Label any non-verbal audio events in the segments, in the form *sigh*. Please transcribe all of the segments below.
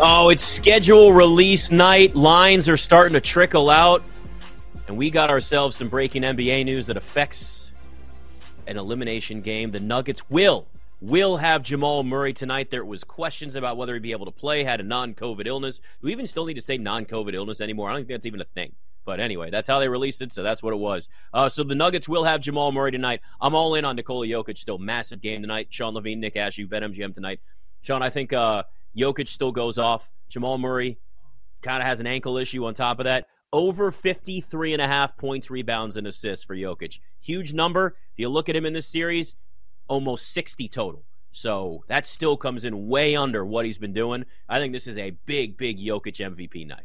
Oh, it's schedule release night. Lines are starting to trickle out. And we got ourselves some breaking NBA news that affects an elimination game. The Nuggets will will have Jamal Murray tonight. There was questions about whether he'd be able to play, had a non-COVID illness. Do we even still need to say non-COVID illness anymore? I don't think that's even a thing. But anyway, that's how they released it, so that's what it was. Uh, so the Nuggets will have Jamal Murray tonight. I'm all in on Nikola Jokic. Still massive game tonight. Sean Levine, Nick Ashew, BetMGM tonight. Sean, I think uh, Jokic still goes off. Jamal Murray kind of has an ankle issue on top of that. Over 53 and a half points, rebounds, and assists for Jokic. Huge number. If you look at him in this series, almost 60 total. So that still comes in way under what he's been doing. I think this is a big, big Jokic MVP night.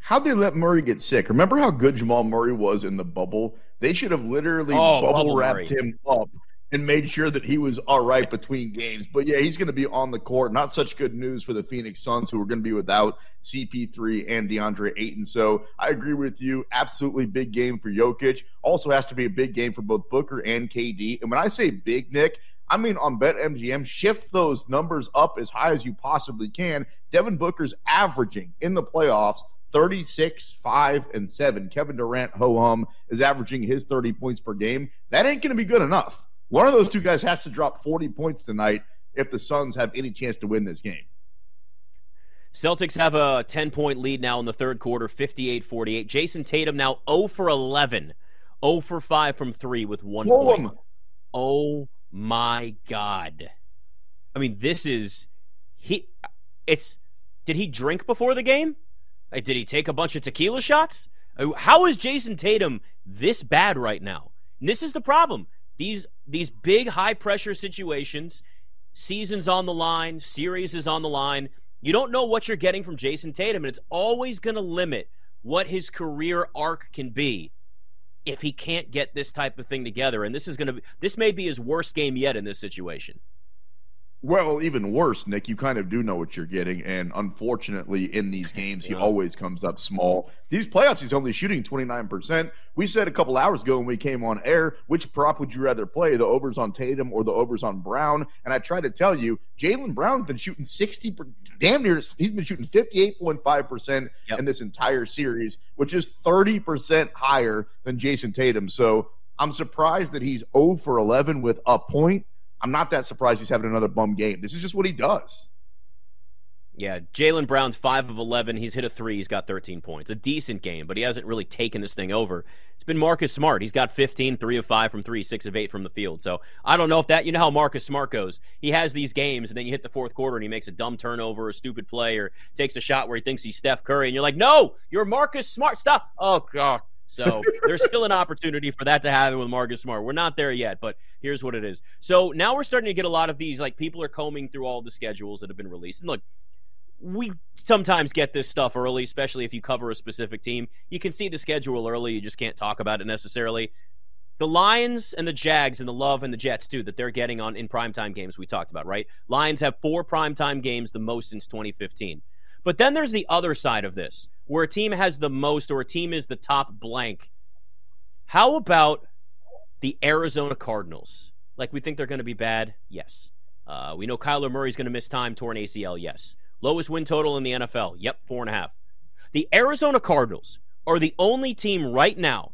How'd they let Murray get sick? Remember how good Jamal Murray was in the bubble? They should have literally Oh, bubble bubble wrapped Murray. him up and made sure that he was all right between games. But yeah, he's going to be on the court. Not such good news for the Phoenix Suns, who are going to be without CP3 and DeAndre Ayton. So I agree with you. Absolutely big game for Jokic. Also has to be a big game for both Booker and KD. And when I say big, Nick, I mean on BetMGM, shift those numbers up as high as you possibly can. Devin Booker's averaging in the playoffs 36, 5, and 7. Kevin Durant, ho hum, is averaging his 30 points per game. That ain't going to be good enough. One of those two guys has to drop 40 points tonight if the Suns have any chance to win this game. Celtics have a 10 point lead now in the third quarter, 58 48. Jayson Tatum now 0 for 11, 0 for 5 from 3 with one Pull point. him. Oh my God. I mean, this is. he. It's. Did he drink before the game? Like, did he take a bunch of tequila shots? How is Jayson Tatum this bad right now? And this is the problem. These these big high pressure situations, seasons on the line, series is on the line. You don't know what you're getting from Jayson Tatum, and it's always going to limit what his career arc can be if he can't get this type of thing together. And this is going to be this may be his worst game yet in this situation. Well, even worse, Nick, you kind of do know what you're getting. And unfortunately, in these *laughs* games, he Yeah. always comes up small. These playoffs, he's only shooting 29%. We said a couple hours ago when we came on air, which prop would you rather play, the overs on Tatum or the overs on Brown? And I tried to tell you, Jaylen Brown's been shooting 60, per- damn near, he's been shooting 58.5% Yep. in this entire series, which is 30% higher than Jayson Tatum. So I'm surprised that he's 0 for 11 with a point. I'm not that surprised he's having another bum game. This is just what he does. Yeah, Jaylen Brown's five of eleven. He's hit a three. He's got 13 points. A decent game, but he hasn't really taken this thing over. It's been Marcus Smart. He's got 15, three of five from three, six of eight from the field. So I don't know if that. You know how Marcus Smart goes. He has these games, and then you hit the fourth quarter, and he makes a dumb turnover, a stupid play, or takes a shot where he thinks he's Steph Curry, and you're like, "No, you're Marcus Smart. Stop!" Oh God. So there's still an opportunity for that to happen with Marcus Smart. We're not there yet, but here's what it is. So now we're starting to get a lot of these. Like people are combing through all the schedules that have been released, and look we sometimes get this stuff early, especially if you cover a specific team. You can see the schedule early, you just can't talk about it necessarily. The Lions and the Jags and the Love and the Jets too that they're getting on in primetime games we talked about, right? Lions have four primetime games, the most since 2015. But then there's the other side of this, where a team has the most or a team is the top blank. How about the Arizona Cardinals? Like we think they're going to be bad? Yes. Uh, we know Kyler Murray's going to miss time, torn ACL? Yes. Lowest win total in the NFL? Yep, four and a half. The Arizona Cardinals are the only team right now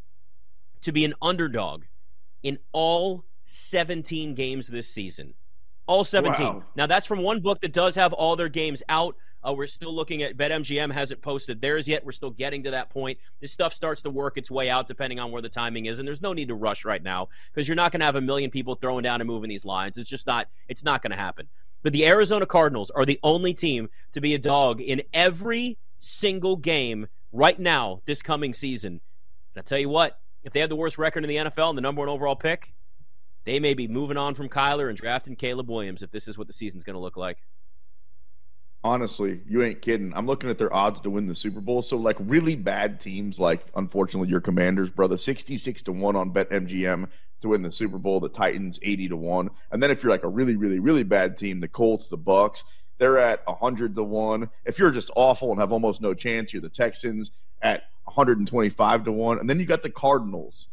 to be an underdog in all 17 games this season. All 17. Wow. Now, that's from one book that does have all their games out. Uh, we're still looking at BetMGM hasn't posted theirs yet. We're still getting to that point. This stuff starts to work its way out depending on where the timing is, and there's no need to rush right now because you're not going to have a million people throwing down and moving these lines. It's just not. It's not going to happen. But the Arizona Cardinals are the only team to be a dog in every single game right now this coming season. And I tell you what, if they have the worst record in the NFL and the number one overall pick, they may be moving on from Kyler and drafting Caleb Williams if this is what the season's going to look like. Honestly, you ain't kidding. I'm looking at their odds to win the Super Bowl. So, like, really bad teams, like, unfortunately, your commanders, brother, 66 to 1 on BetMGM to win the Super Bowl. The Titans, 80 to 1. And then if you're like a really, really, really bad team, the Colts, the Bucks, they're at 100 to 1. If you're just awful and have almost no chance, you're the Texans at 125 to 1. And then you got the Cardinals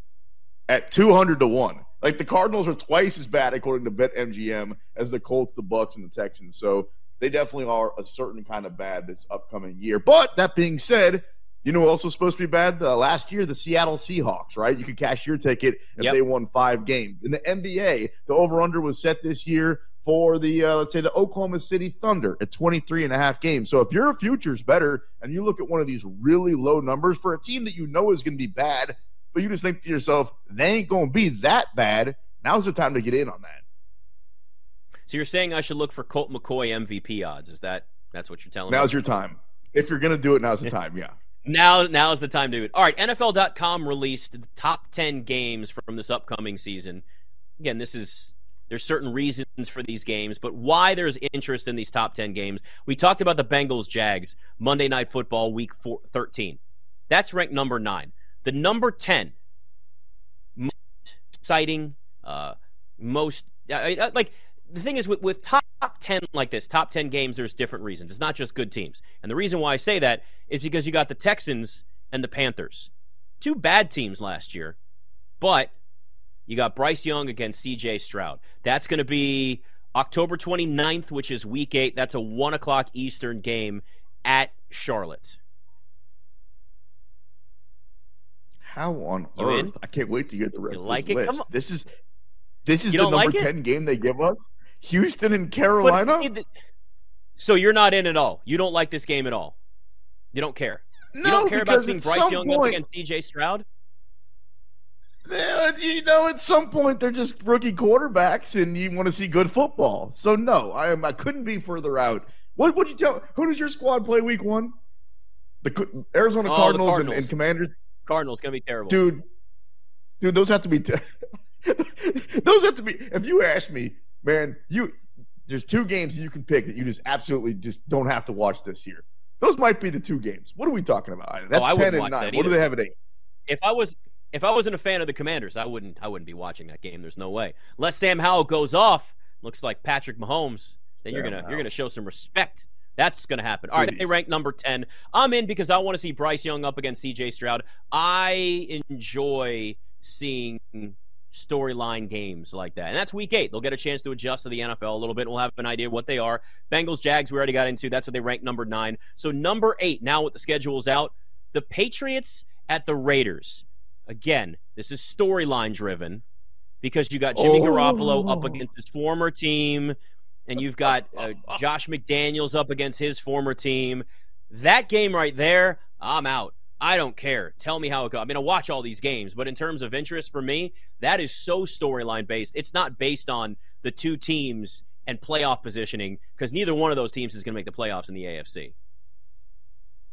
at 200 to 1. Like, the Cardinals are twice as bad, according to BetMGM, as the Colts, the Bucks, and the Texans. So, they definitely are a certain kind of bad this upcoming year. But that being said, you know, also supposed to be bad uh, last year, the Seattle Seahawks, right? You could cash your ticket if yep. they won five games. In the NBA, the over under was set this year for the, uh, let's say, the Oklahoma City Thunder at 23 and a half games. So if your future's better and you look at one of these really low numbers for a team that you know is going to be bad, but you just think to yourself, they ain't going to be that bad, now's the time to get in on that. So you're saying I should look for Colt McCoy MVP odds? Is that that's what you're telling now's me? Now's your time. If you're going to do it, now's the *laughs* time. Yeah. Now, now is the time to do it. All right, NFL.com released the top ten games from this upcoming season. Again, this is there's certain reasons for these games, but why there's interest in these top ten games. We talked about the Bengals Jags Monday Night Football Week four, 13. That's ranked number nine. The number ten most exciting, uh, most uh, like the thing is with, with top 10 like this, top 10 games, there's different reasons. It's not just good teams. And the reason why I say that is because you got the Texans and the Panthers. Two bad teams last year, but you got Bryce Young against CJ Stroud. That's going to be October 29th, which is week eight. That's a 1 o'clock Eastern game at Charlotte. How on you earth? In? I can't wait to get the rest you like of this it? list. This is this is you the number like 10 game they give us. Houston and Carolina. But, so you're not in at all. You don't like this game at all. You don't care. No, you don't care about seeing Bryce Young point, up against CJ Stroud. You know, at some point they're just rookie quarterbacks, and you want to see good football. So no, I am. I couldn't be further out. What would you tell? Who does your squad play week one? The Arizona oh, Cardinals, the Cardinals. And, and, Commanders. Cardinals gonna be terrible, dude. Dude, those have to be. T- *laughs* those have to be. If you ask me, man, you there's two games you can pick that you just absolutely just don't have to watch this year. Those might be the two games. What are we talking about? Oh, That's oh, ten and nine. What do they have at eight? If I was if I wasn't a fan of the Commanders, I wouldn't I wouldn't be watching that game. There's no way. Unless Sam Howell goes off, looks like Patrick Mahomes, then Sam you're gonna Howell. you're gonna show some respect. That's going to happen. All right, they rank number 10. I'm in because I want to see Bryce Young up against CJ Stroud. I enjoy seeing storyline games like that. And that's week eight. They'll get a chance to adjust to the NFL a little bit. We'll have an idea what they are. Bengals, Jags, we already got into. That's what they rank number nine. So number eight, now with the schedules out, the Patriots at the Raiders. Again, this is storyline driven because you got Jimmy oh. Garoppolo up against his former team, and you've got uh, Josh McDaniels up against his former team. That game right there, I'm out. I don't care. Tell me how it goes. I mean, I watch all these games, but in terms of interest for me, that is so storyline based. It's not based on the two teams and playoff positioning because neither one of those teams is going to make the playoffs in the AFC.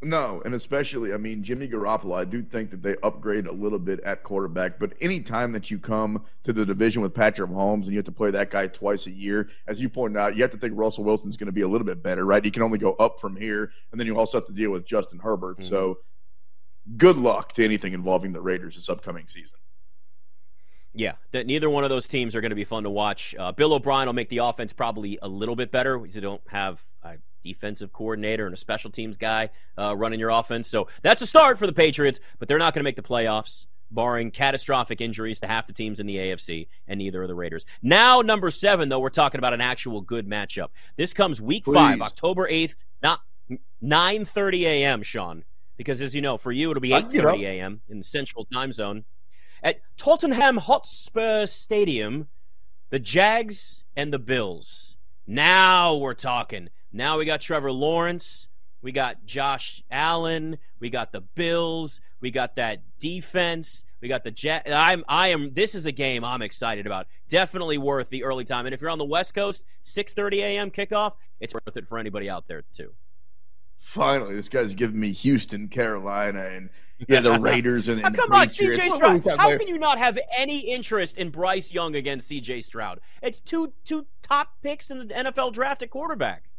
No, and especially, I mean, Jimmy Garoppolo, I do think that they upgrade a little bit at quarterback, but anytime that you come to the division with Patrick Mahomes and you have to play that guy twice a year, as you pointed out, you have to think Russell Wilson's going to be a little bit better, right? He can only go up from here, and then you also have to deal with Justin Herbert. Mm-hmm. So good luck to anything involving the Raiders this upcoming season. Yeah, that neither one of those teams are going to be fun to watch. Uh, Bill O'Brien will make the offense probably a little bit better you don't have a defensive coordinator and a special teams guy uh, running your offense. So that's a start for the Patriots, but they're not going to make the playoffs, barring catastrophic injuries to half the teams in the AFC, and neither are the Raiders. Now, number seven, though, we're talking about an actual good matchup. This comes week Please. five, October eighth, not nine thirty a.m. Sean because as you know, for you it'll be uh, 8:30 a.m. in the Central Time Zone at Tottenham Hotspur Stadium. The Jags and the Bills. Now we're talking. Now we got Trevor Lawrence. We got Josh Allen. We got the Bills. We got that defense. We got the Jet. I'm. I am. This is a game I'm excited about. Definitely worth the early time. And if you're on the West Coast, 6:30 a.m. kickoff, it's worth it for anybody out there too finally, this guy's giving me Houston, Carolina, and yeah, the *laughs* Raiders and, and oh, come on, CJ Stroud. How can you not have any interest in Bryce Young against CJ Stroud? It's two two top picks in the NFL draft at quarterback.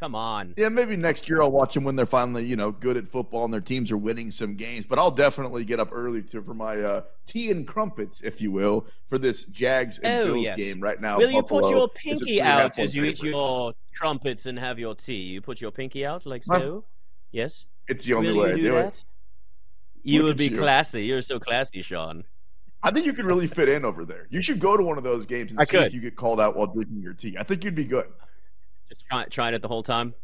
Come on. Yeah, maybe next year I'll watch them when they're finally, you know, good at football and their teams are winning some games. But I'll definitely get up early to for my uh, tea and crumpets, if you will, for this Jags and oh, Bills yes. game right now. Will you put your pinky out as you eat your trumpets and have your tea? You put your pinky out like so? yes. It's the only Will way I do, do it. You would be you. classy. You're so classy, Sean. I think you could really fit in over there. You should go to one of those games and I see could. if you get called out while drinking your tea. I think you'd be good. Just try, trying it the whole time.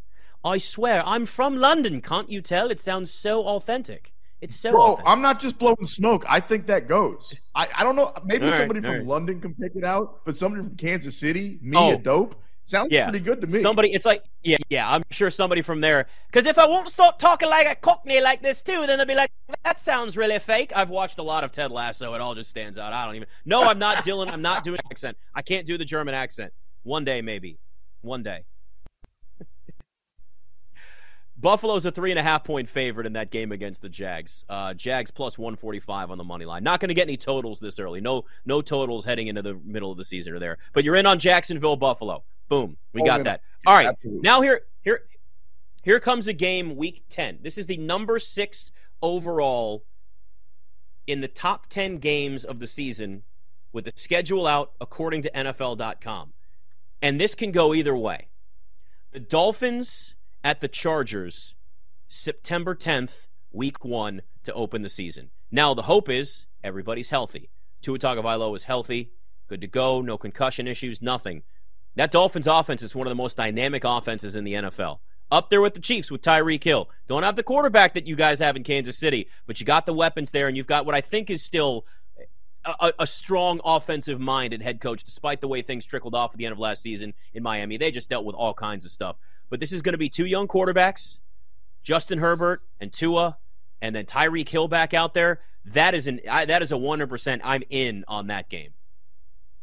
I swear, I'm from London. Can't you tell? It sounds so authentic. It's so. Bro, authentic. I'm not just blowing smoke. I think that goes. I, I don't know. Maybe All somebody from right. London can pick it out, but somebody from Kansas City, me Oh. a dope, sounds Yeah. pretty good to me. Somebody, it's like, yeah, yeah, I'm sure somebody from there. Because if I won't start talking like a Cockney like this too, then they'll be like, that sounds really fake. I've watched a lot of Ted Lasso. It all just stands out. I don't even. No, I'm not Dylan. I'm not doing accent. I can't do the German accent. One day, maybe. One day. Buffalo's a three and a half point favorite in that game against the Jags. Uh, Jags plus 145 on the money line. Not going to get any totals this early. No, no totals heading into the middle of the season are there. But you're in on Jacksonville, Buffalo. Boom, we All got that. All right, Absolutely. now here, here, here comes a game week 10. This is the number six overall in the top 10 games of the season with the schedule out according to NFL.com. And this can go either way. The Dolphins at the Chargers, September 10th, week one to open the season. Now, the hope is everybody's healthy. Tua Tagovailoa is healthy, good to go, no concussion issues, nothing. That Dolphins offense is one of the most dynamic offenses in the NFL. Up there with the Chiefs with Tyreek Hill. Don't have the quarterback that you guys have in Kansas City, but you got the weapons there, and you've got what I think is still a, a- strong offensive minded head coach, despite the way things trickled off at the end of last season in Miami. They just dealt with all kinds of stuff. But this is going to be two young quarterbacks, Justin Herbert and Tua, and then Tyreek Hill back out there. That is an I, that is a 100%. I'm in on that game.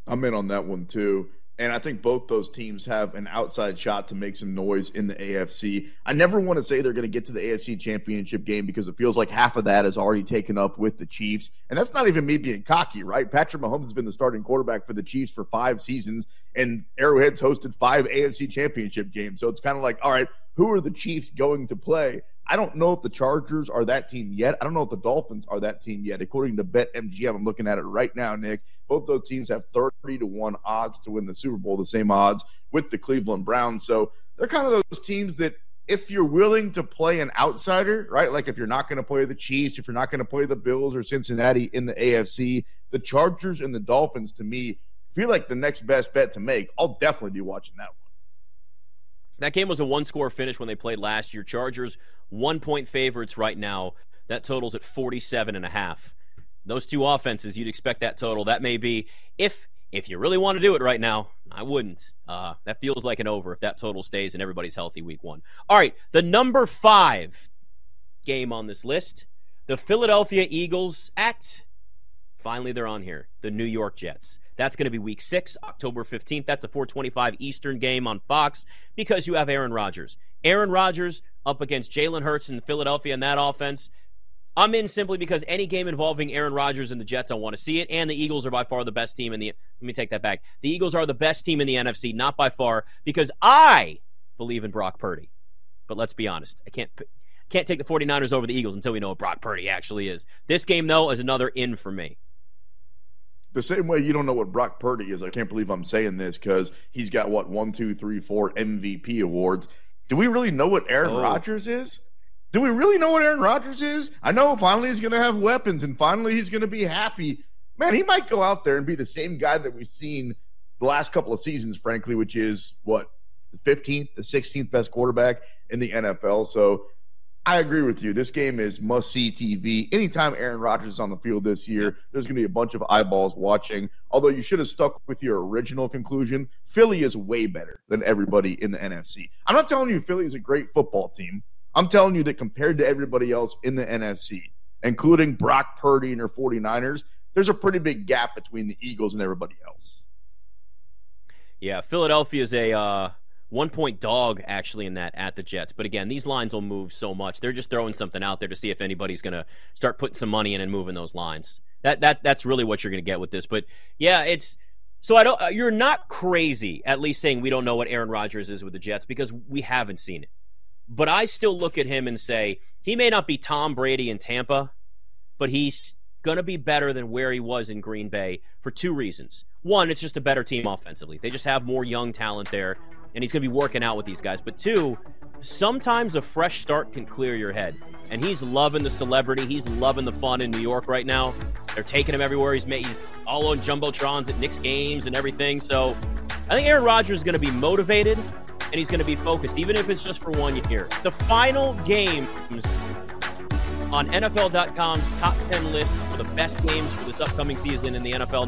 I'm in on that one too. And I think both those teams have an outside shot to make some noise in the AFC. I never want to say they're going to get to the AFC championship game because it feels like half of that is already taken up with the Chiefs. And that's not even me being cocky, right? Patrick Mahomes has been the starting quarterback for the Chiefs for five seasons, and Arrowhead's hosted five AFC championship games. So it's kind of like, all right, who are the Chiefs going to play? I don't know if the Chargers are that team yet. I don't know if the Dolphins are that team yet. According to BetMGM, I'm looking at it right now, Nick. Both those teams have 30 to 1 odds to win the Super Bowl, the same odds with the Cleveland Browns. So they're kind of those teams that if you're willing to play an outsider, right? Like if you're not going to play the Chiefs, if you're not going to play the Bills or Cincinnati in the AFC, the Chargers and the Dolphins to me feel like the next best bet to make. I'll definitely be watching that one. That game was a one score finish when they played last year. Chargers one point favorites right now. That totals at 47 and a half. Those two offenses, you'd expect that total. That may be if if you really want to do it right now. I wouldn't. Uh, that feels like an over if that total stays and everybody's healthy week one. All right, the number five game on this list, the Philadelphia Eagles at. Finally, they're on here. The New York Jets. That's going to be week six, October 15th. That's a 425 Eastern game on Fox because you have Aaron Rodgers. Aaron Rodgers up against Jalen Hurts in Philadelphia in that offense. I'm in simply because any game involving Aaron Rodgers and the Jets, I want to see it. And the Eagles are by far the best team in the. Let me take that back. The Eagles are the best team in the NFC, not by far, because I believe in Brock Purdy. But let's be honest, I can't can't take the 49ers over the Eagles until we know what Brock Purdy actually is. This game, though, is another in for me. The same way you don't know what Brock Purdy is. I can't believe I'm saying this because he's got what one, two, three, four MVP awards. Do we really know what Aaron Oh. Rodgers is? Do we really know what Aaron Rodgers is? I know finally he's going to have weapons and finally he's going to be happy. Man, he might go out there and be the same guy that we've seen the last couple of seasons, frankly, which is what the 15th, the 16th best quarterback in the NFL. So I agree with you. This game is must see TV. Anytime Aaron Rodgers is on the field this year, there's going to be a bunch of eyeballs watching. Although you should have stuck with your original conclusion, Philly is way better than everybody in the NFC. I'm not telling you Philly is a great football team. I'm telling you that compared to everybody else in the NFC, including Brock Purdy and their 49ers, there's a pretty big gap between the Eagles and everybody else. Yeah, Philadelphia is a uh, one point dog actually in that at the Jets. But again, these lines will move so much. They're just throwing something out there to see if anybody's going to start putting some money in and moving those lines. That that that's really what you're going to get with this. But yeah, it's so I don't. Uh, you're not crazy at least saying we don't know what Aaron Rodgers is with the Jets because we haven't seen it. But I still look at him and say he may not be Tom Brady in Tampa, but he's going to be better than where he was in Green Bay for two reasons. One, it's just a better team offensively. They just have more young talent there, and he's going to be working out with these guys. But two, sometimes a fresh start can clear your head. And he's loving the celebrity. He's loving the fun in New York right now. They're taking him everywhere. He's made, he's all on jumbotrons at Knicks games and everything. So I think Aaron Rodgers is going to be motivated. and he's going to be focused, even if it's just for one year. The final games on NFL.com's top 10 list for the best games for this upcoming season in the NFL.